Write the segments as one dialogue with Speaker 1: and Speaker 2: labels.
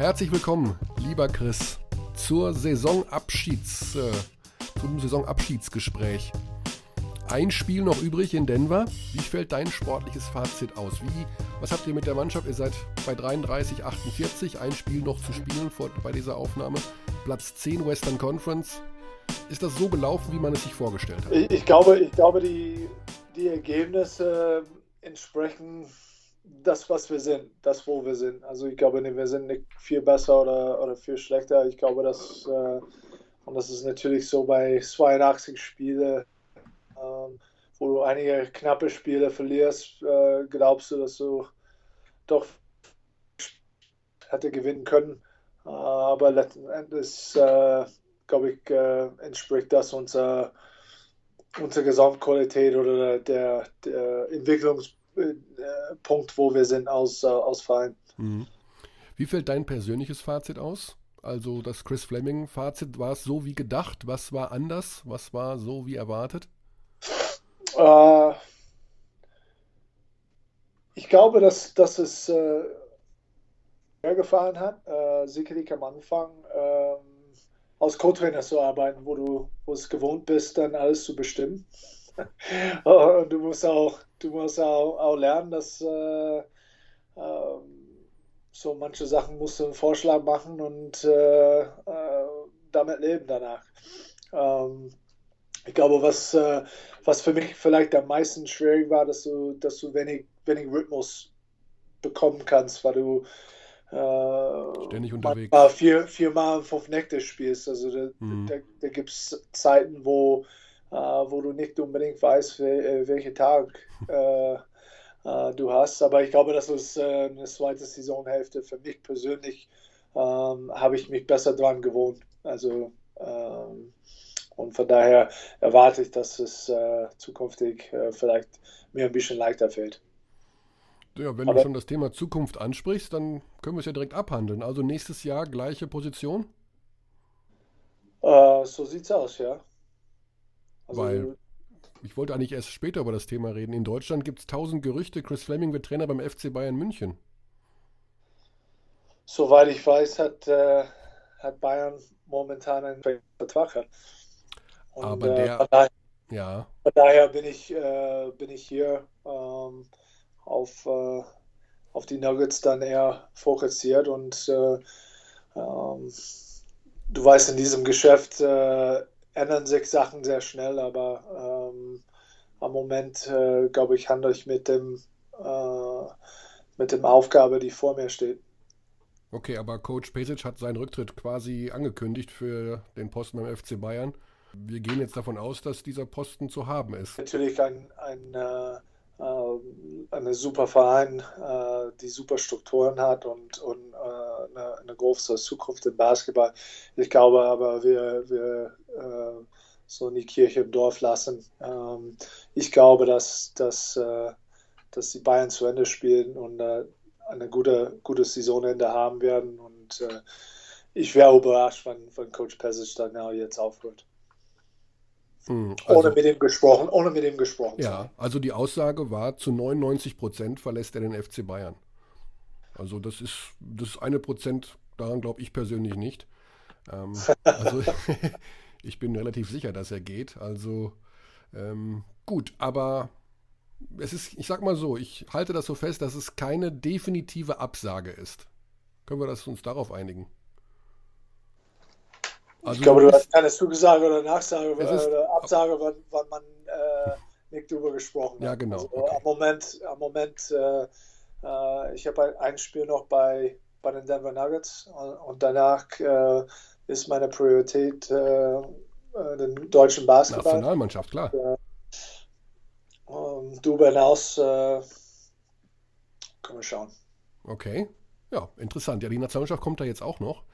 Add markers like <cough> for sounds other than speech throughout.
Speaker 1: Herzlich willkommen, lieber Chris, zur Saisonabschieds, äh, zum Saisonabschiedsgespräch. Ein Spiel noch übrig in Denver. Wie fällt dein sportliches Fazit aus? Wie, was habt ihr mit der Mannschaft? Ihr seid bei 33, 48, ein Spiel noch zu spielen vor, bei dieser Aufnahme. Platz 10 Western Conference. Ist das so gelaufen, wie man es sich vorgestellt hat?
Speaker 2: Ich, ich glaube, ich glaube die, die Ergebnisse entsprechen das, was wir sind, das, wo wir sind. Also ich glaube, wir sind nicht viel besser oder, oder viel schlechter. Ich glaube, dass, äh, und das ist natürlich so bei 82 Spielen, ähm, wo du einige knappe Spiele verlierst, äh, glaubst du, dass du doch hätte gewinnen können. Äh, aber letzten Endes, äh, glaube ich, äh, entspricht das unserer unsere Gesamtqualität oder der, der Entwicklungs Punkt, wo wir sind, aus, ausfallen. Mhm.
Speaker 1: Wie fällt dein persönliches Fazit aus? Also das Chris Fleming-Fazit, war es so wie gedacht? Was war anders? Was war so wie erwartet?
Speaker 2: Äh, ich glaube, dass, dass es äh, mehr gefallen hat, äh, sicherlich am Anfang äh, als Co-Trainer zu arbeiten, wo du wo es gewohnt bist, dann alles zu bestimmen. Du musst auch, du musst auch, auch lernen, dass äh, äh, so manche Sachen musst du einen Vorschlag machen und äh, äh damit leben danach. Ähm, ich glaube, was, äh, was für mich vielleicht am meisten schwierig war, dass du, dass du wenig, wenig Rhythmus bekommen kannst, weil du
Speaker 1: äh, ständig unterwegs
Speaker 2: vier, viermal fünf Nächte spielst. Also da, mhm. da, da gibt es Zeiten, wo wo du nicht unbedingt weißt, äh, welchen Tag äh, du hast. Aber ich glaube, das ist eine zweite Saisonhälfte. Für mich persönlich ähm, habe ich mich besser dran gewohnt. Also ähm, und von daher erwarte ich, dass es äh, zukünftig äh, vielleicht mir ein bisschen leichter fällt.
Speaker 1: Ja, wenn Aber, du schon das Thema Zukunft ansprichst, dann können wir es ja direkt abhandeln. Also nächstes Jahr gleiche Position?
Speaker 2: Äh, so es aus, ja.
Speaker 1: Also, Weil ich wollte eigentlich erst später über das Thema reden. In Deutschland gibt es tausend Gerüchte, Chris Fleming wird Trainer beim FC Bayern München.
Speaker 2: Soweit ich weiß, hat, äh, hat Bayern momentan einen Vertrag.
Speaker 1: Und, Aber äh, der, von
Speaker 2: daher, ja. Von daher bin ich, äh, bin ich hier ähm, auf, äh, auf die Nuggets dann eher fokussiert und äh, ähm, du weißt, in diesem Geschäft äh, ändern sich Sachen sehr schnell, aber ähm, am Moment, äh, glaube ich, handle ich mit dem äh, mit dem Aufgabe, die vor mir steht.
Speaker 1: Okay, aber Coach Pesic hat seinen Rücktritt quasi angekündigt für den Posten beim FC Bayern. Wir gehen jetzt davon aus, dass dieser Posten zu haben ist.
Speaker 2: Natürlich ein, ein äh, äh, eine super Verein, äh, die super Strukturen hat und, und äh, eine, eine, große Zukunft im Basketball. Ich glaube aber, wir, wir so in die Kirche im Dorf lassen. Ähm, ich glaube, dass, dass, dass die Bayern zu Ende spielen und eine gute, gute Saisonende haben werden. Und ich wäre überrascht, wenn, wenn Coach Pesic dann jetzt aufhört.
Speaker 1: Hm, also,
Speaker 2: ohne mit ihm gesprochen, ohne mit ihm gesprochen.
Speaker 1: Ja, also die Aussage war, zu 99 Prozent verlässt er den FC Bayern. Also das ist das eine Prozent, daran glaube ich persönlich nicht. Ähm, also <laughs> ich bin relativ sicher, dass er geht. Also ähm, gut, aber es ist, ich sag mal so, ich halte das so fest, dass es keine definitive Absage ist. Können wir das uns darauf einigen?
Speaker 2: Also ich glaube, du hast keine Zugesage oder Nachsage oder Absage, wann, wann man äh, nicht drüber gesprochen hat.
Speaker 1: Ja, genau.
Speaker 2: Also, okay. Am Moment, am Moment äh, äh, ich habe ein Spiel noch bei, bei den Denver Nuggets und, und danach äh, ist meine Priorität äh, äh, den deutschen Basketball.
Speaker 1: Nationalmannschaft, klar.
Speaker 2: Und darüber hinaus können wir schauen.
Speaker 1: Okay. Ja, interessant. Ja, die Nationalmannschaft kommt da jetzt auch noch.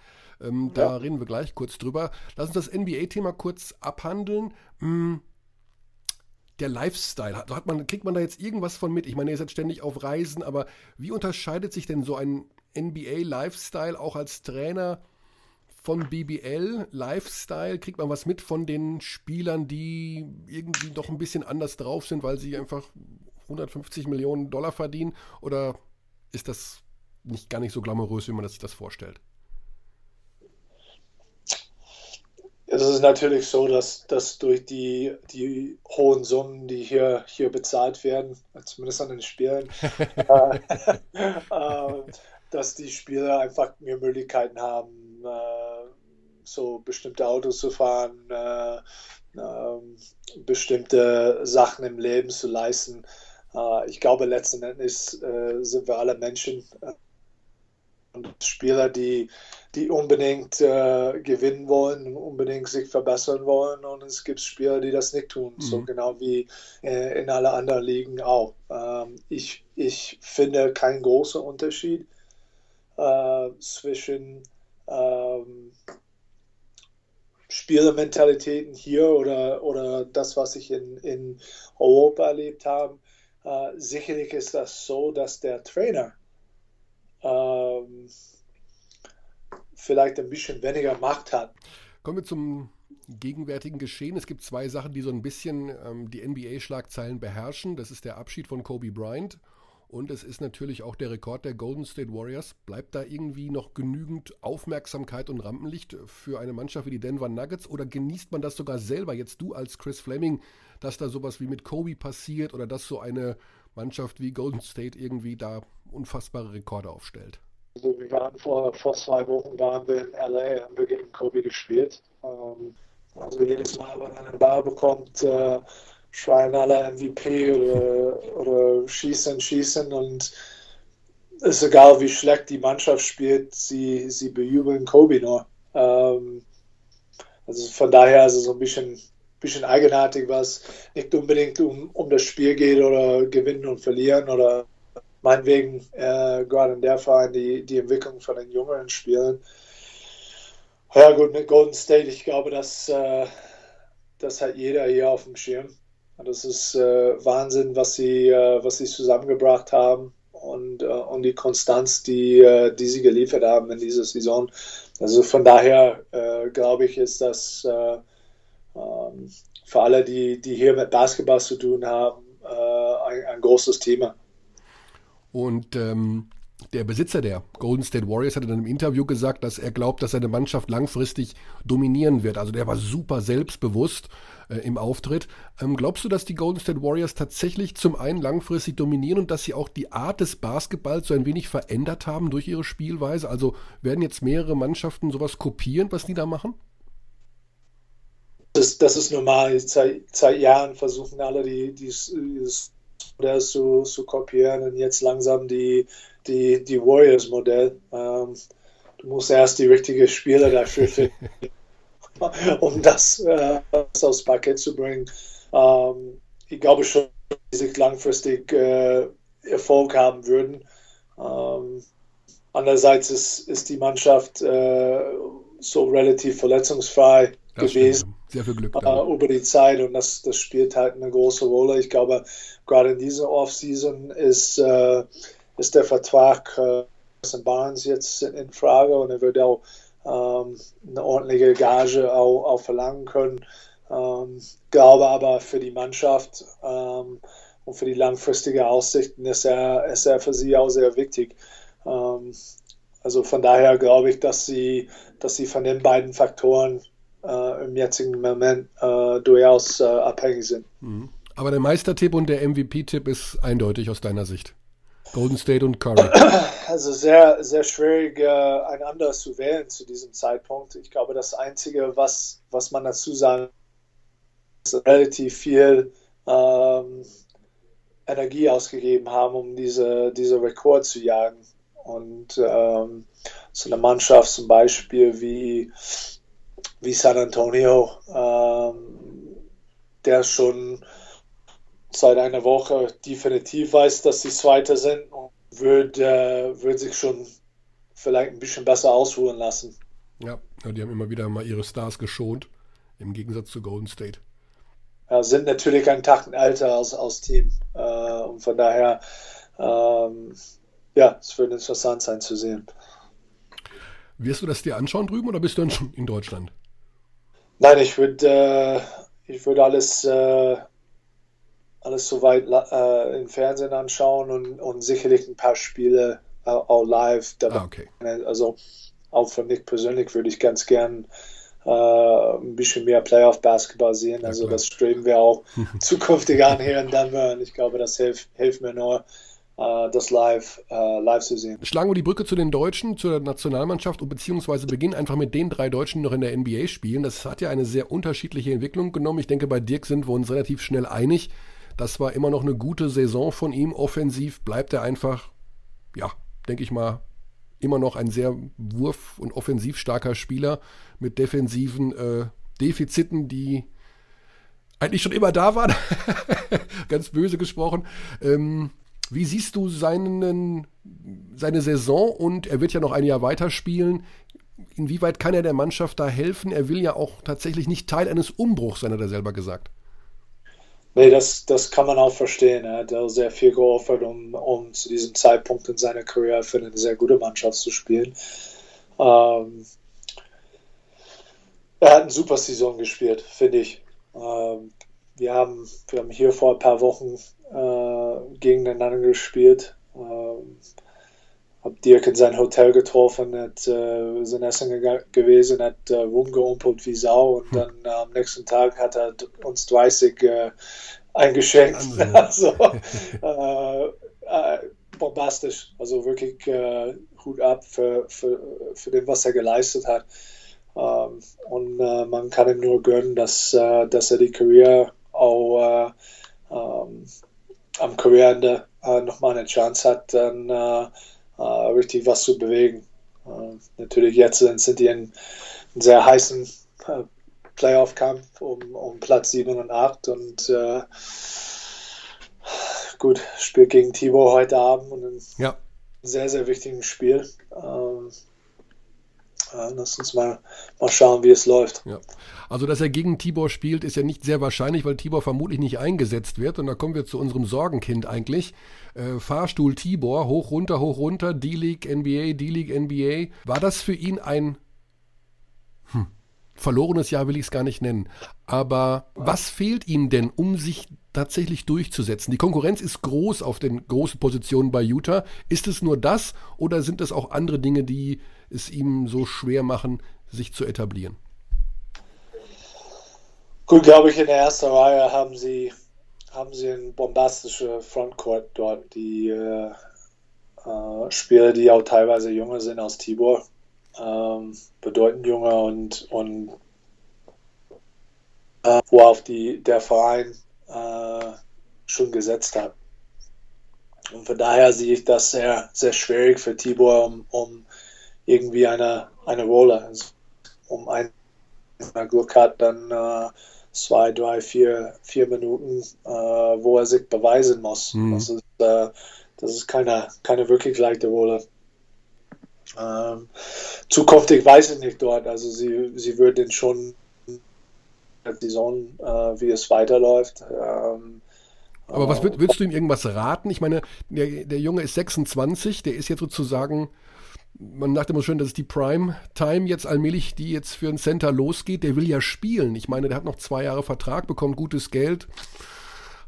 Speaker 1: Ähm, ja. Da reden wir gleich kurz drüber. Lass uns das NBA-Thema kurz abhandeln. Hm, der Lifestyle, hat, hat man, kriegt man da jetzt irgendwas von mit? Ich meine, ihr seid ständig auf Reisen, aber wie unterscheidet sich denn so ein NBA-Lifestyle auch als Trainer von BBL Lifestyle? Kriegt man was mit von den Spielern, die irgendwie doch ein bisschen anders drauf sind, weil sie einfach 150 Millionen Dollar verdienen? Oder ist das nicht gar nicht so glamourös, wie man sich das vorstellt?
Speaker 2: Es ist natürlich so, dass, dass durch die, die hohen Summen, die hier, hier bezahlt werden, zumindest an den Spielen, <laughs> äh, äh, dass die Spieler einfach mehr Möglichkeiten haben, äh, so bestimmte Autos zu fahren, äh, ähm, bestimmte Sachen im Leben zu leisten. Äh, ich glaube, letzten Endes äh, sind wir alle Menschen und Spieler, die, die unbedingt äh, gewinnen wollen, unbedingt sich verbessern wollen. Und es gibt Spieler, die das nicht tun, mhm. so genau wie äh, in alle anderen Ligen auch. Ähm, ich, ich finde keinen großen Unterschied äh, zwischen ähm, Spielermentalitäten hier oder, oder das, was ich in, in Europa erlebt habe. Äh, sicherlich ist das so, dass der Trainer ähm, vielleicht ein bisschen weniger Macht hat.
Speaker 1: Kommen wir zum gegenwärtigen Geschehen. Es gibt zwei Sachen, die so ein bisschen ähm, die NBA-Schlagzeilen beherrschen. Das ist der Abschied von Kobe Bryant und es ist natürlich auch der Rekord der Golden State Warriors. Bleibt da irgendwie noch genügend Aufmerksamkeit und Rampenlicht für eine Mannschaft wie die Denver Nuggets oder genießt man das sogar selber, jetzt du als Chris Fleming, dass da sowas wie mit Kobe passiert oder dass so eine Mannschaft wie Golden State irgendwie da unfassbare Rekorde aufstellt?
Speaker 2: Also wir waren vor, vor zwei Wochen waren wir in LA, haben wir gegen Kobe gespielt. Ähm, also jedes Mal, wenn man einen Ball bekommt, äh, schreien alle MVP oder, oder schießen, schießen und es ist egal, wie schlecht die Mannschaft spielt, sie, sie bejubeln Kobe nur. Ähm, also von daher es so ein bisschen, bisschen eigenartig, was nicht unbedingt um, um das Spiel geht oder gewinnen und verlieren oder meinetwegen äh, gerade in der Verein die, die Entwicklung von den jüngeren Spielen. Ja gut, mit Golden State, ich glaube, dass äh, das hat jeder hier auf dem Schirm. Das ist äh, Wahnsinn, was sie, äh, was sie zusammengebracht haben und, äh, und die Konstanz, die, äh, die sie geliefert haben in dieser Saison. Also von daher glaube ich, ist das äh, ähm, für alle, die, die hier mit Basketball zu tun haben, ein, ein, großes Thema.
Speaker 1: Und ähm, der Besitzer der Golden State Warriors hat in einem Interview gesagt, dass er glaubt, dass seine Mannschaft langfristig dominieren wird. Also der war super selbstbewusst äh, im Auftritt. Ähm, glaubst du, dass die Golden State Warriors tatsächlich zum einen langfristig dominieren und dass sie auch die Art des Basketballs so ein wenig verändert haben durch ihre Spielweise? Also werden jetzt mehrere Mannschaften sowas kopieren, was die da machen?
Speaker 2: Das, das ist normal. Seit, seit Jahren versuchen alle, die, die, dieses Modell zu, zu kopieren und jetzt langsam die, die, die Warriors-Modell. Ähm, du musst erst die richtigen Spieler dafür finden. <laughs> um das, äh, das aufs Parkett zu bringen. Ähm, ich glaube schon, dass sie langfristig äh, Erfolg haben würden. Ähm, andererseits ist, ist die Mannschaft äh, so relativ verletzungsfrei das gewesen.
Speaker 1: Sehr viel Glück.
Speaker 2: Äh, über die Zeit und das, das spielt halt eine große Rolle. Ich glaube, gerade in dieser Offseason ist, äh, ist der Vertrag äh, Barnes jetzt in Frage und er wird auch ähm, eine ordentliche Gage auch, auch verlangen können. Ähm, glaube aber für die Mannschaft ähm, und für die langfristige Aussichten ist er, ist er für sie auch sehr wichtig. Ähm, also von daher glaube ich, dass sie, dass sie von den beiden Faktoren äh, im jetzigen Moment äh, durchaus äh, abhängig sind.
Speaker 1: Mhm. Aber der Meistertipp und der MVP-Tipp ist eindeutig aus deiner Sicht. Golden State und Curry. <clears throat>
Speaker 2: Also sehr, sehr schwierig, äh, einander zu wählen zu diesem Zeitpunkt. Ich glaube, das Einzige, was, was man dazu sagen ist, relativ viel ähm, Energie ausgegeben haben, um diese, diese Rekord zu jagen. Und ähm, so eine Mannschaft zum Beispiel wie, wie San Antonio, ähm, der schon seit einer Woche definitiv weiß, dass sie Zweiter sind und wird, äh, wird sich schon vielleicht ein bisschen besser ausruhen lassen.
Speaker 1: Ja, die haben immer wieder mal ihre Stars geschont, im Gegensatz zu Golden State.
Speaker 2: Ja, sind natürlich ein Tag älter als, als Team. Äh, und von daher, ähm, ja, es wird interessant sein zu sehen.
Speaker 1: Wirst du das dir anschauen drüben oder bist du dann schon in Deutschland?
Speaker 2: Nein, ich würde äh, ich würd alles äh, alles soweit äh, im Fernsehen anschauen und, und sicherlich ein paar Spiele äh, auch live.
Speaker 1: Ah, okay.
Speaker 2: Also auch für mich persönlich würde ich ganz gern äh, ein bisschen mehr Playoff-Basketball sehen. Also ja, das streben wir auch <laughs> zukünftig an hier in Denver und ich glaube, das hilft, hilft mir nur, das live, äh, live zu sehen.
Speaker 1: Schlagen wir die Brücke zu den Deutschen, zur Nationalmannschaft und beziehungsweise beginnen einfach mit den drei Deutschen, die noch in der NBA spielen. Das hat ja eine sehr unterschiedliche Entwicklung genommen. Ich denke, bei Dirk sind wir uns relativ schnell einig. Das war immer noch eine gute Saison von ihm. Offensiv bleibt er einfach, ja, denke ich mal, immer noch ein sehr wurf- und offensiv starker Spieler mit defensiven äh, Defiziten, die eigentlich schon immer da waren. <laughs> Ganz böse gesprochen. Ähm, wie siehst du seinen, seine Saison und er wird ja noch ein Jahr weiterspielen? Inwieweit kann er der Mannschaft da helfen? Er will ja auch tatsächlich nicht Teil eines Umbruchs sein, hat er selber gesagt.
Speaker 2: Nee, das, das kann man auch verstehen. Er hat auch sehr viel geopfert, um, um zu diesem Zeitpunkt in seiner Karriere für eine sehr gute Mannschaft zu spielen. Ähm, er hat eine super Saison gespielt, finde ich. Ähm, wir, haben, wir haben hier vor ein paar Wochen äh, gegeneinander gespielt. Ähm, hab Dirk in sein Hotel getroffen, hat, äh, sind essen gewesen, hat äh, rumgeumpelt wie Sau und hm. dann äh, am nächsten Tag hat er uns 30 äh, eingeschenkt. Also <laughs> äh, äh, bombastisch, also wirklich äh, Hut ab für, für, für den, was er geleistet hat. Ähm, und man kann ihm nur gönnen, dass, dass er die Karriere auch ähm, am Karriereende nochmal eine Chance hat, dann äh, richtig was zu bewegen. Äh, natürlich jetzt sind die in einem sehr heißen äh, Playoff-Kampf um, um Platz 7 und 8 und äh, gut, spielt gegen Tibor heute Abend und ein ja. sehr, sehr wichtigen Spiel. Ja, lass uns mal, mal schauen, wie es läuft.
Speaker 1: Ja. Also, dass er gegen Tibor spielt, ist ja nicht sehr wahrscheinlich, weil Tibor vermutlich nicht eingesetzt wird. Und da kommen wir zu unserem Sorgenkind eigentlich. Äh, Fahrstuhl Tibor, hoch, runter, hoch, runter, D-League, NBA, D-League, NBA. War das für ihn ein hm, verlorenes Jahr, will ich es gar nicht nennen. Aber was fehlt ihm denn, um sich tatsächlich durchzusetzen? Die Konkurrenz ist groß auf den großen Positionen bei Utah. Ist es nur das oder sind es auch andere Dinge, die es ihm so schwer machen, sich zu etablieren?
Speaker 2: Gut, glaube ich, in der ersten Reihe haben sie, haben sie ein bombastische Frontcourt dort. Die äh, äh, Spieler, die auch teilweise jünger sind aus Tibor, ähm, bedeutend jünger und, und äh, worauf die, der Verein äh, schon gesetzt hat. Und von daher sehe ich das sehr, sehr schwierig für Tibor, um, um irgendwie eine, eine Rolle. Also, um ein Glück hat, dann äh, zwei, drei, vier, vier Minuten, äh, wo er sich beweisen muss. Mhm. Das ist, äh, das ist keine, keine wirklich leichte Rolle. Ähm, zukünftig weiß ich nicht dort. Also sie, sie würden schon Saison, äh, wie es weiterläuft. Ähm,
Speaker 1: aber was würd, würdest du ihm irgendwas raten? Ich meine, der, der Junge ist 26, der ist jetzt sozusagen man dachte immer schön, das ist die Prime-Time jetzt allmählich, die jetzt für einen Center losgeht. Der will ja spielen. Ich meine, der hat noch zwei Jahre Vertrag, bekommt gutes Geld.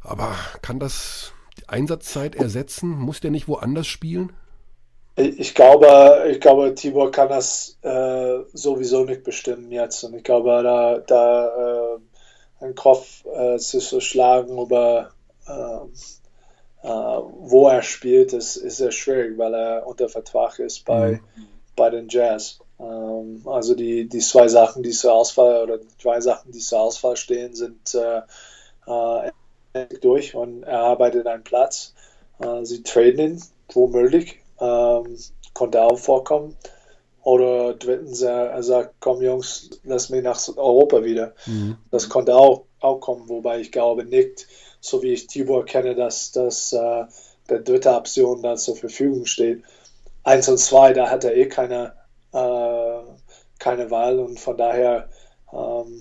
Speaker 1: Aber kann das die Einsatzzeit ersetzen? Muss der nicht woanders spielen?
Speaker 2: Ich glaube, ich glaube, Tibor kann das äh, sowieso nicht bestimmen jetzt. Und ich glaube, da, da äh, einen Kopf äh, zu schlagen über äh, äh, wo er spielt, ist, ist sehr schwierig, weil er unter Vertrag ist bei, mhm. bei den Jazz. Ähm, also die, die zwei Sachen, die zur Auswahl oder die zwei Sachen, die zur Auswahl stehen, sind äh, durch und er arbeitet einen Platz. Sie traden ihn, womöglich, ähm, konnte auch vorkommen. Oder drittens, er, sagt, komm Jungs, lass mich nach Europa wieder. Mhm. Das konnte auch, auch kommen, wobei ich glaube nicht, so wie ich Tibor kenne, dass, dass äh, der dritte Option da zur Verfügung steht. Eins und zwei, da hat er eh keine, äh, keine Wahl und von daher, ähm,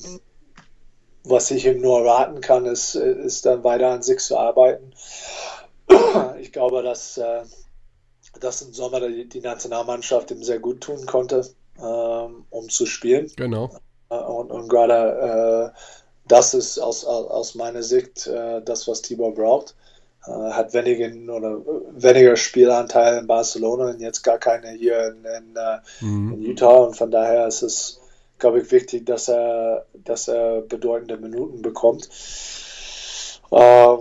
Speaker 2: was ich ihm nur raten kann, ist, ist dann weiter an sich zu arbeiten. Ich glaube, dass, äh, dass im Sommer die, die, Nationalmannschaft ihm sehr gut tun konnte, ähm, um zu spielen.
Speaker 1: Genau.
Speaker 2: Äh, und, und gerade äh, das ist aus, aus meiner Sicht äh, das, was Tibor braucht. Äh, hat weniger oder weniger Spielanteil in Barcelona und jetzt gar keine hier in, in, äh, mhm. in, Utah und von daher ist es glaube ich, wichtig, dass er, dass er bedeutende Minuten bekommt. Ähm,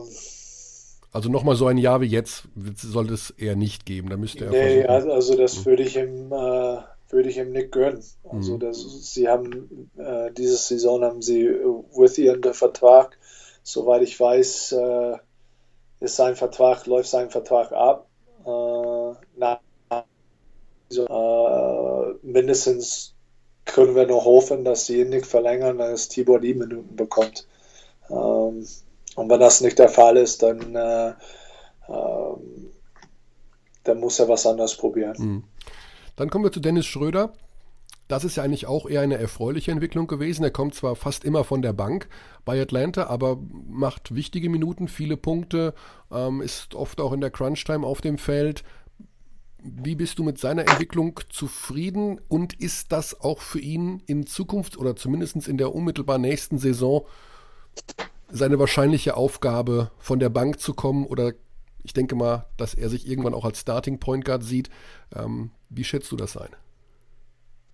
Speaker 1: also nochmal so ein Jahr wie jetzt sollte es eher nicht geben. Da müsste er.
Speaker 2: Nee, versuchen. also das hm. würde ich ihm, äh, würde ich ihm nicht gönnen. Also mhm. das, sie haben äh, diese Saison haben sie Withy unter Vertrag. Soweit ich weiß, äh, ist sein Vertrag, läuft sein Vertrag ab. Äh, nach, äh, mindestens können wir nur hoffen, dass sie ihn nicht verlängern, dass Tibor die Minuten bekommt. Ähm, und wenn das nicht der Fall ist, dann, äh, äh, dann muss er was anderes probieren. Mhm.
Speaker 1: Dann kommen wir zu Dennis Schröder. Das ist ja eigentlich auch eher eine erfreuliche Entwicklung gewesen. Er kommt zwar fast immer von der Bank bei Atlanta, aber macht wichtige Minuten, viele Punkte, ähm, ist oft auch in der Crunch-Time auf dem Feld. Wie bist du mit seiner Entwicklung zufrieden und ist das auch für ihn in Zukunft oder zumindest in der unmittelbar nächsten Saison seine wahrscheinliche Aufgabe, von der Bank zu kommen oder ich denke mal, dass er sich irgendwann auch als Starting Point Guard sieht. Ähm, wie schätzt du das ein?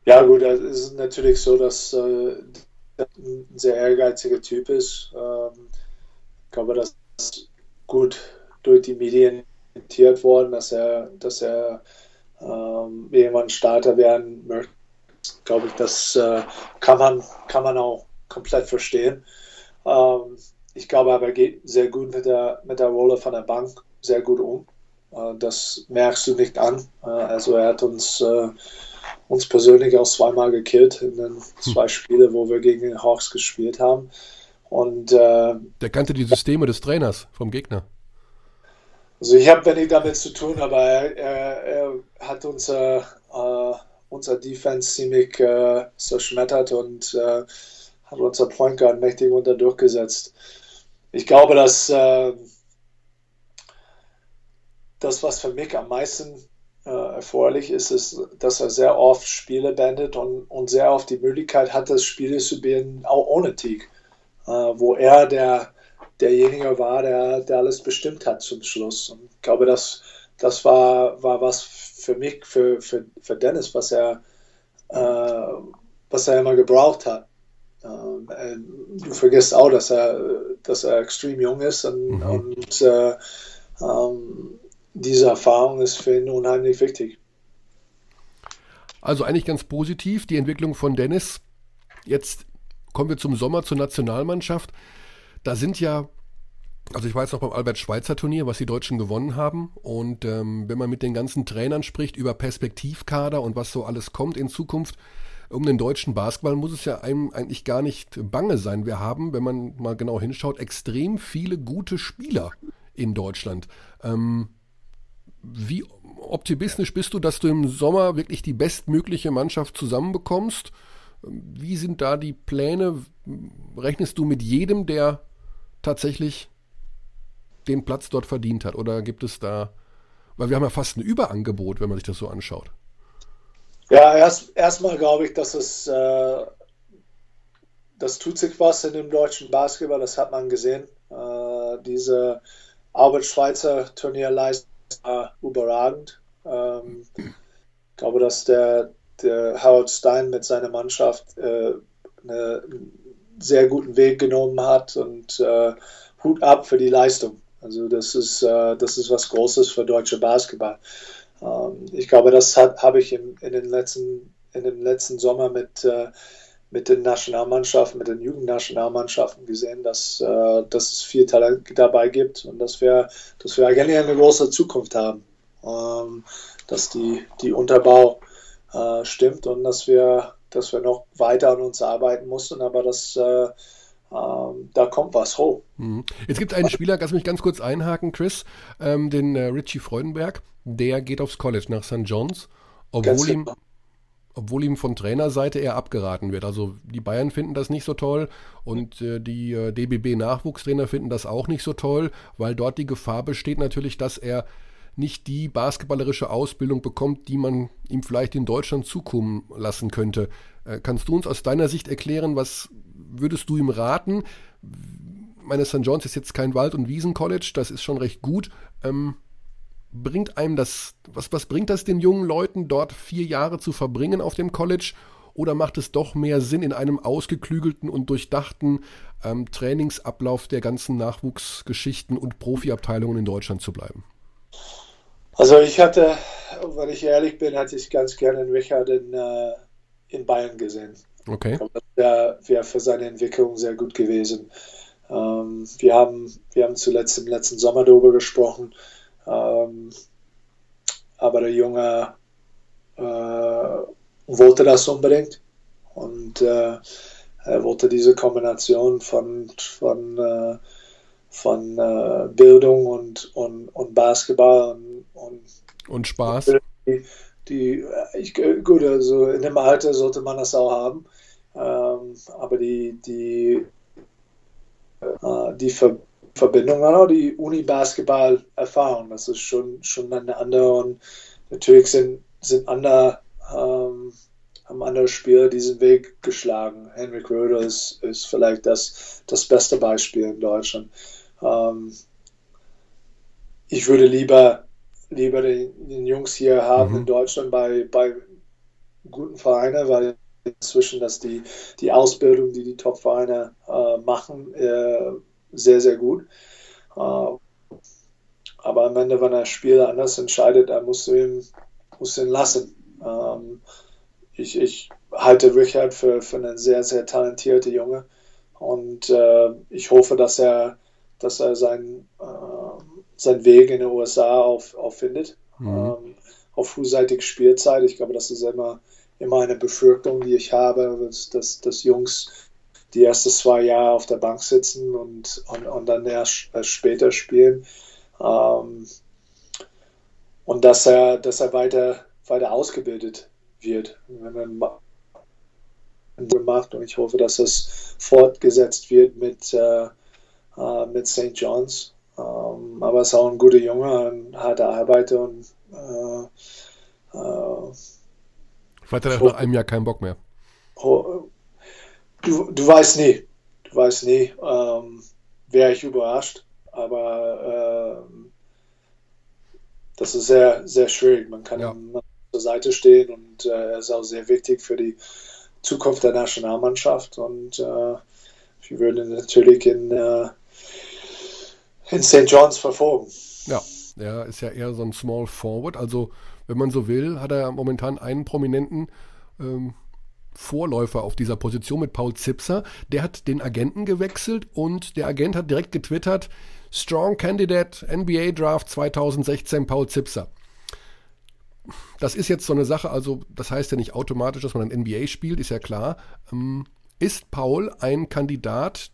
Speaker 2: Ja, gut, es ist natürlich so, dass äh, ein sehr ehrgeiziger Typ ist. Ähm, ich glaube, das ist gut durch die Medien orientiert worden, dass er, dass er ähm, irgendwann Starter werden möchte. Glaube ich, das äh, kann, man, kann man auch komplett verstehen. Ähm, ich glaube aber, er geht sehr gut mit der, mit der Rolle von der Bank sehr gut um. Äh, das merkst du nicht an. Äh, also er hat uns, äh, uns persönlich auch zweimal gekillt in den hm. zwei Spielen, wo wir gegen den Hawks gespielt haben. Und, äh,
Speaker 1: der kannte die Systeme des Trainers vom Gegner.
Speaker 2: Also ich habe wenig damit zu tun, aber er, er, er hat unser, äh, unser Defense ziemlich äh, zerschmettert und äh, hat unser Point Guard mächtig unter durchgesetzt. Ich glaube, dass äh, das, was für mich am meisten äh, erforderlich ist, ist, dass er sehr oft Spiele beendet und, und sehr oft die Möglichkeit hat, das Spiel zu beenden, auch ohne Tieg, äh, wo er der, derjenige war, der, der alles bestimmt hat zum Schluss. Und ich glaube, das, das war, war was für mich, für, für, für Dennis, was er, äh, was er immer gebraucht hat. Ähm, äh, du vergisst auch, dass er, dass er extrem jung ist und, mhm. und äh, ähm, diese Erfahrung ist für ihn unheimlich wichtig.
Speaker 1: Also eigentlich ganz positiv, die Entwicklung von Dennis. Jetzt kommen wir zum Sommer zur Nationalmannschaft. Da sind ja, also ich war jetzt noch beim Albert-Schweitzer-Turnier, was die Deutschen gewonnen haben. Und ähm, wenn man mit den ganzen Trainern spricht über Perspektivkader und was so alles kommt in Zukunft, um den deutschen Basketball muss es ja einem eigentlich gar nicht bange sein. Wir haben, wenn man mal genau hinschaut, extrem viele gute Spieler in Deutschland. Ähm, wie optimistisch bist du, dass du im Sommer wirklich die bestmögliche Mannschaft zusammenbekommst? Wie sind da die Pläne? Rechnest du mit jedem, der tatsächlich den Platz dort verdient hat? Oder gibt es da, weil wir haben ja fast ein Überangebot, wenn man sich das so anschaut.
Speaker 2: Ja, erst erstmal glaube ich, dass es, äh, das tut sich was in dem deutschen Basketball, das hat man gesehen. Äh, diese Albert Schweitzer Turnierleistung war überragend. Ähm, ich glaube, dass der, der Howard Stein mit seiner Mannschaft äh, eine, einen sehr guten Weg genommen hat und äh, Hut ab für die Leistung. Also das ist, äh, das ist was Großes für deutsche Basketball. Ähm, ich glaube, das habe ich in, in, den letzten, in dem letzten Sommer mit, äh, mit den Nationalmannschaften, mit den Jugendnationalmannschaften gesehen, dass, äh, dass es viel Talent dabei gibt und dass wir, dass wir eigentlich eine große Zukunft haben. Ähm, dass die, die Unterbau äh, stimmt und dass wir, dass wir noch weiter an uns arbeiten mussten, aber dass da kommt was hoch.
Speaker 1: Mhm. Jetzt gibt es einen Spieler, lass mich ganz kurz einhaken, Chris, ähm, den äh, Richie Freudenberg, der geht aufs College nach St. John's, obwohl ihm, genau obwohl ihm von Trainerseite eher abgeraten wird. Also die Bayern finden das nicht so toll und äh, die äh, DBB-Nachwuchstrainer finden das auch nicht so toll, weil dort die Gefahr besteht natürlich, dass er nicht die basketballerische Ausbildung bekommt, die man ihm vielleicht in Deutschland zukommen lassen könnte. Äh, kannst du uns aus deiner Sicht erklären, was würdest du ihm raten? Meine St. John's ist jetzt kein Wald- und Wiesen-College, das ist schon recht gut. Ähm, bringt einem das, was, was bringt das den jungen Leuten, dort vier Jahre zu verbringen auf dem College? Oder macht es doch mehr Sinn, in einem ausgeklügelten und durchdachten ähm, Trainingsablauf der ganzen Nachwuchsgeschichten und Profiabteilungen in Deutschland zu bleiben?
Speaker 2: Also ich hatte, wenn ich ehrlich bin, hatte ich ganz gerne Richard in, äh, in Bayern gesehen.
Speaker 1: Okay.
Speaker 2: Das wäre wär für seine Entwicklung sehr gut gewesen. Ähm, wir, haben, wir haben zuletzt im letzten Sommer darüber gesprochen, ähm, aber der Junge äh, wollte das unbedingt und äh, er wollte diese Kombination von, von, äh, von äh, Bildung und, und, und Basketball und, und,
Speaker 1: und Spaß.
Speaker 2: Die, die ich, gut, also in dem Alter sollte man das auch haben, ähm, aber die, die, äh, die Ver Verbindung, auch die Uni-Basketball-Erfahrung, das ist schon, schon eine andere und natürlich sind, sind andere ähm, haben andere Spieler diesen Weg geschlagen. Henrik Röder ist, ist vielleicht das, das beste Beispiel in Deutschland. Ähm, ich würde lieber, lieber den, den Jungs hier haben mhm. in Deutschland bei, bei guten Vereinen, weil inzwischen dass die, die Ausbildung, die die Top-Vereine äh, machen, äh, sehr, sehr gut. Äh, aber am Ende, wenn ein Spieler anders entscheidet, dann musst du ihn, musst ihn lassen. Ähm, ich, ich halte Richard für, für einen sehr, sehr talentierten Junge und äh, ich hoffe, dass er, dass er sein, äh, seinen Weg in den USA auf, auffindet. Mhm. Ähm, auf frühzeitige Spielzeit. Ich glaube, das ist immer, immer eine Befürchtung, die ich habe, dass, dass, Jungs die ersten zwei Jahre auf der Bank sitzen und, und, und dann erst, später spielen. Ähm, und dass er, dass er weiter, weiter ausgebildet wird, wenn man macht und ich hoffe, dass es fortgesetzt wird mit, äh, äh mit St. John's. Ähm, aber es ist auch ein guter Junge, ein harter Arbeiter und äh,
Speaker 1: äh, Vielleicht hat er nach einem Jahr keinen Bock mehr.
Speaker 2: Du, du weißt nie. Du weißt nie. Ähm, Wäre ich überrascht. Aber ähm, das ist sehr, sehr schwierig. Man kann ja. ihm zur Seite stehen und äh, er ist auch sehr wichtig für die Zukunft der Nationalmannschaft und äh, wir würden natürlich in, äh, in St. John's verfolgen.
Speaker 1: Ja, er ist ja eher so ein Small Forward, also wenn man so will, hat er momentan einen prominenten ähm, Vorläufer auf dieser Position mit Paul Zipser. Der hat den Agenten gewechselt und der Agent hat direkt getwittert, Strong Candidate NBA Draft 2016 Paul Zipser das ist jetzt so eine Sache, also das heißt ja nicht automatisch, dass man ein NBA spielt, ist ja klar. Ähm, ist Paul ein Kandidat,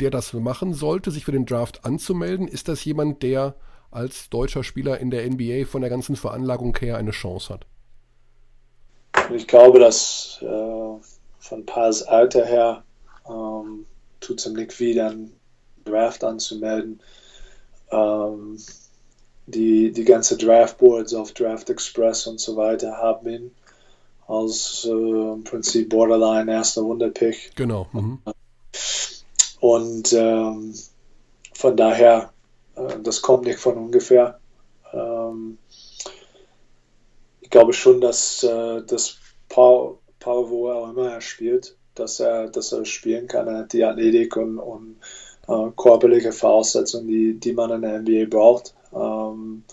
Speaker 1: der das machen sollte, sich für den Draft anzumelden? Ist das jemand, der als deutscher Spieler in der NBA von der ganzen Veranlagung her eine Chance hat?
Speaker 2: Ich glaube, dass äh, von Pauls Alter her ähm, tut es ihm nicht weh, dann Draft anzumelden. Ähm, die, die ganze Draftboards auf Draft Express und so weiter haben ihn als äh, im Prinzip Borderline erster Runde-Pick.
Speaker 1: Genau. Mhm.
Speaker 2: Und ähm, von daher, äh, das kommt nicht von ungefähr. Ähm, ich glaube schon, dass, äh, das Paul, Paul, wo er auch immer er spielt, dass er, dass er spielen kann. Er hat die Athletik und, und äh, körperliche Voraussetzungen, die, die man in der NBA braucht. Ähm,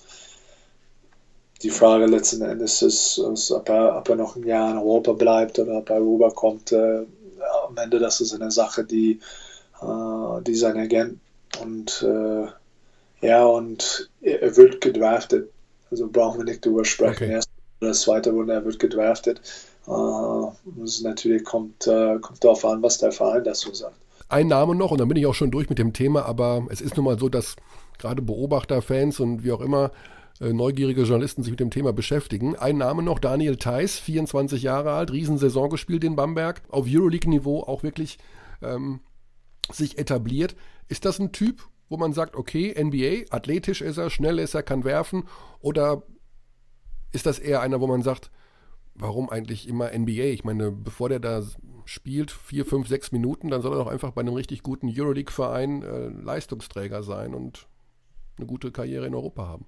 Speaker 2: die Frage letzten Endes ist, ist ob, er, ob, er, noch ein Jahr in Europa bleibt oder ob er rüberkommt. Äh, am Ende, das ist eine Sache, die, äh, die sein Agent und äh, ja, und er wird gedraftet. Also brauchen wir nicht drüber sprechen. Okay. Erst oder zweite Runde, er wird gedraftet. Äh, das natürlich kommt, äh, kommt darauf an, was der Verein dazu sagt.
Speaker 1: Ein Name noch, und dann bin ich auch schon durch mit dem Thema, aber es ist nun mal so, dass gerade Beobachter, Fans und wie auch immer äh, neugierige Journalisten sich mit dem Thema beschäftigen. Ein Name noch, Daniel Theiss, 24 Jahre alt, Riesensaison gespielt in Bamberg, auf Euroleague-Niveau auch wirklich ähm, sich etabliert. Ist das ein Typ, wo man sagt, okay, NBA, athletisch ist er, schnell ist er, kann werfen? Oder ist das eher einer, wo man sagt, warum eigentlich immer NBA? Ich meine, bevor der da spielt, vier, fünf, sechs Minuten, dann soll er doch einfach bei einem richtig guten Euroleague-Verein äh, Leistungsträger sein und eine gute Karriere in Europa haben.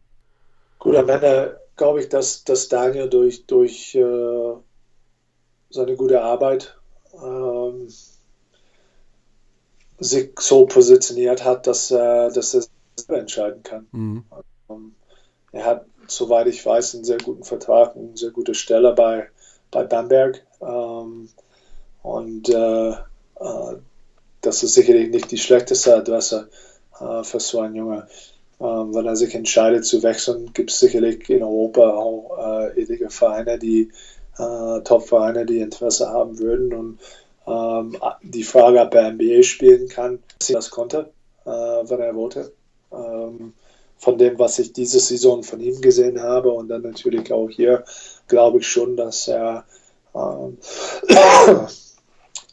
Speaker 2: Gut, am Ende glaube ich, dass, dass Daniel durch, durch, äh, seine gute Arbeit ähm, sich so positioniert hat, dass, äh, dass er selber entscheiden kann. Mhm. Ähm, er hat, soweit ich weiß, einen sehr guten Vertrag, eine sehr gute Stelle bei, bei Bamberg. Ähm, und äh, äh, das ist sicherlich nicht die schlechteste Adresse äh, für so einen Junge. Ähm, wenn er sich entscheidet zu wechseln, gibt es sicherlich in Europa auch äh, etliche Vereine, die äh, Top-Vereine, die Interesse haben würden. Und ähm, die Frage, ob er NBA spielen kann, dass er das konnte, äh, wenn er wollte. Ähm, von dem, was ich diese Saison von ihm gesehen habe und dann natürlich auch hier, glaube ich schon, dass er ähm, <coughs>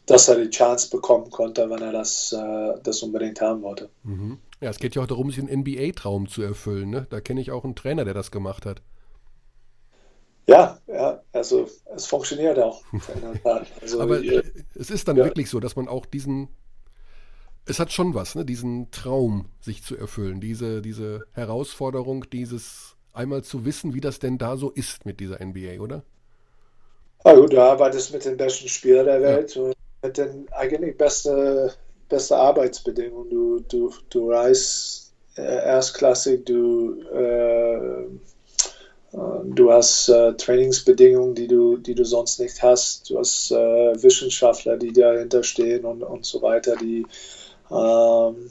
Speaker 2: dass er die Chance bekommen konnte, wenn er das, äh, das unbedingt haben wollte.
Speaker 1: Mhm. Ja, es geht ja auch darum, sich einen NBA-Traum zu erfüllen. Ne? Da kenne ich auch einen Trainer, der das gemacht hat.
Speaker 2: Ja, ja, also es funktioniert auch. <laughs>
Speaker 1: Also, Aber äh, es ist dann ja. wirklich so, dass man auch diesen, es hat schon was, ne? diesen Traum sich zu erfüllen, diese, diese Herausforderung, dieses einmal zu wissen, wie das denn da so ist mit dieser NBA, oder?
Speaker 2: Ja gut, du arbeitest mit den besten Spielern der Welt ja. und mit den eigentlich besten beste Arbeitsbedingungen. Du, du, du reist äh, erstklassig, du, äh, du hast äh, Trainingsbedingungen, die du, die du sonst nicht hast. Du hast äh, Wissenschaftler, die dahinter stehen und, und so weiter, die ähm,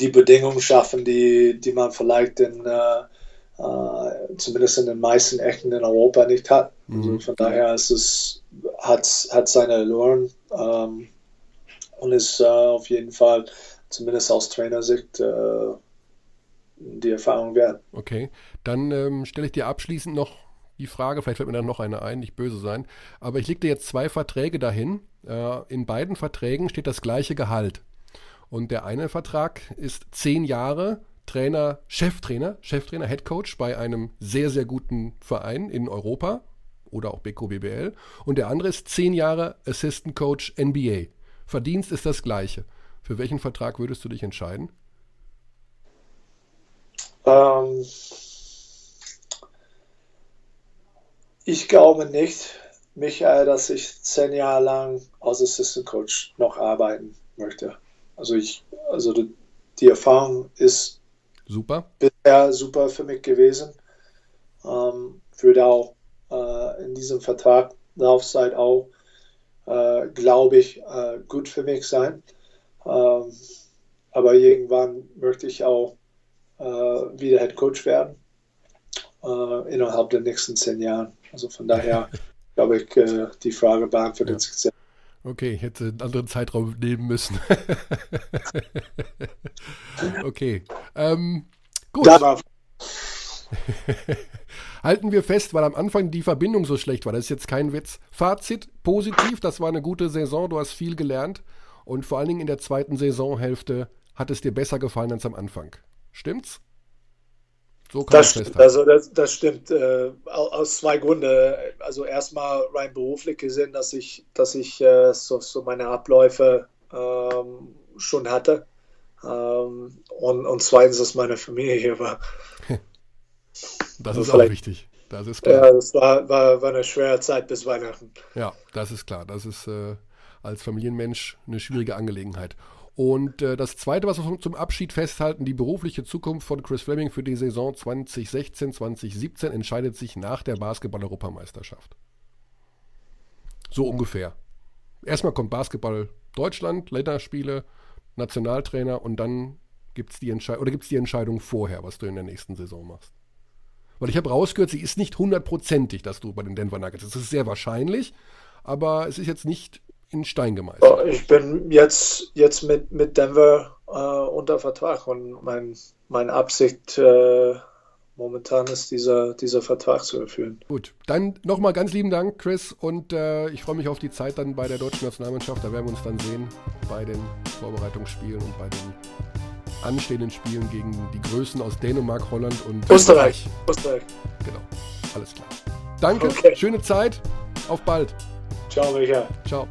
Speaker 2: die Bedingungen schaffen, die, die man vielleicht in, äh, äh, zumindest in den meisten Ecken in Europa nicht hat. Also mhm. von daher ist es, hat, hat seine Allure ähm, und ist äh, auf jeden Fall, zumindest aus Trainersicht, äh, die Erfahrung wert.
Speaker 1: Okay, dann ähm, stelle ich dir abschließend noch die Frage, vielleicht fällt mir dann noch eine ein, nicht böse sein, aber ich lege dir jetzt zwei Verträge dahin. Äh, in beiden Verträgen steht das gleiche Gehalt. Und der eine Vertrag ist zehn Jahre Trainer, Cheftrainer, Cheftrainer, Headcoach bei einem sehr, sehr guten Verein in Europa oder auch Beko BBL. Und der andere ist zehn Jahre Assistant Coach NBA. Verdienst ist das gleiche. Für welchen Vertrag würdest du dich entscheiden?
Speaker 2: Ähm, ich glaube nicht, Michael, dass ich zehn Jahre lang als Assistant Coach noch arbeiten möchte. Also ich, also die, die Erfahrung ist
Speaker 1: super.
Speaker 2: bisher super für mich gewesen. Ähm, würde auch äh, in diesem Vertrag Laufzeit auch äh, glaube ich, äh, gut für mich sein. Ähm, aber irgendwann möchte ich auch äh, wieder Head Coach werden äh, innerhalb der nächsten zehn Jahren. Also von daher glaube ich, äh, die Frage beantwortet sich sehr.
Speaker 1: Okay, ich hätte einen anderen Zeitraum nehmen müssen. <laughs> okay. Ähm, gut. <laughs> Halten wir fest, weil am Anfang die Verbindung so schlecht war. Das ist jetzt kein Witz. Fazit, positiv, das war eine gute Saison, du hast viel gelernt. Und vor allen Dingen in der zweiten Saisonhälfte hat es dir besser gefallen als am Anfang. Stimmt's?
Speaker 2: So kann das, stimmt, also das, das stimmt äh, aus zwei Gründen. Also erstmal rein beruflich gesehen, dass ich, dass ich äh, so, so, meine Abläufe ähm, schon hatte. Ähm, und, und zweitens, dass meine Familie hier war.
Speaker 1: Das also ist auch wichtig. Das ist
Speaker 2: klar. Ja, das war, war, war, eine schwere Zeit bis Weihnachten.
Speaker 1: Ja, das ist klar. Das ist äh, als Familienmensch eine schwierige Angelegenheit. Und äh, das Zweite, was wir zum Abschied festhalten, die berufliche Zukunft von Chris Fleming für die Saison 2016, 2017 entscheidet sich nach der Basketball-Europameisterschaft. So ungefähr. Erstmal kommt Basketball Deutschland, Länderspiele, Nationaltrainer und dann gibt es die, die Entscheidung vorher, was du in der nächsten Saison machst. Weil ich habe rausgehört, sie ist nicht hundertprozentig, dass du bei den Denver Nuggets bist. Das ist sehr wahrscheinlich, aber es ist jetzt nicht in Stein gemeißelt.
Speaker 2: Ich bin jetzt, jetzt mit, mit Denver äh, unter Vertrag und mein, meine Absicht äh, momentan ist, dieser, dieser Vertrag zu erfüllen.
Speaker 1: Gut, dann nochmal ganz lieben Dank, Chris, und äh, ich freue mich auf die Zeit dann bei der deutschen Nationalmannschaft. Da werden wir uns dann sehen bei den Vorbereitungsspielen und bei den anstehenden Spielen gegen die Größen aus Dänemark, Holland und
Speaker 2: Österreich. Österreich.
Speaker 1: Genau, alles klar. Danke, okay. schöne Zeit, auf bald.
Speaker 2: Ciao, Micha.
Speaker 1: Ciao.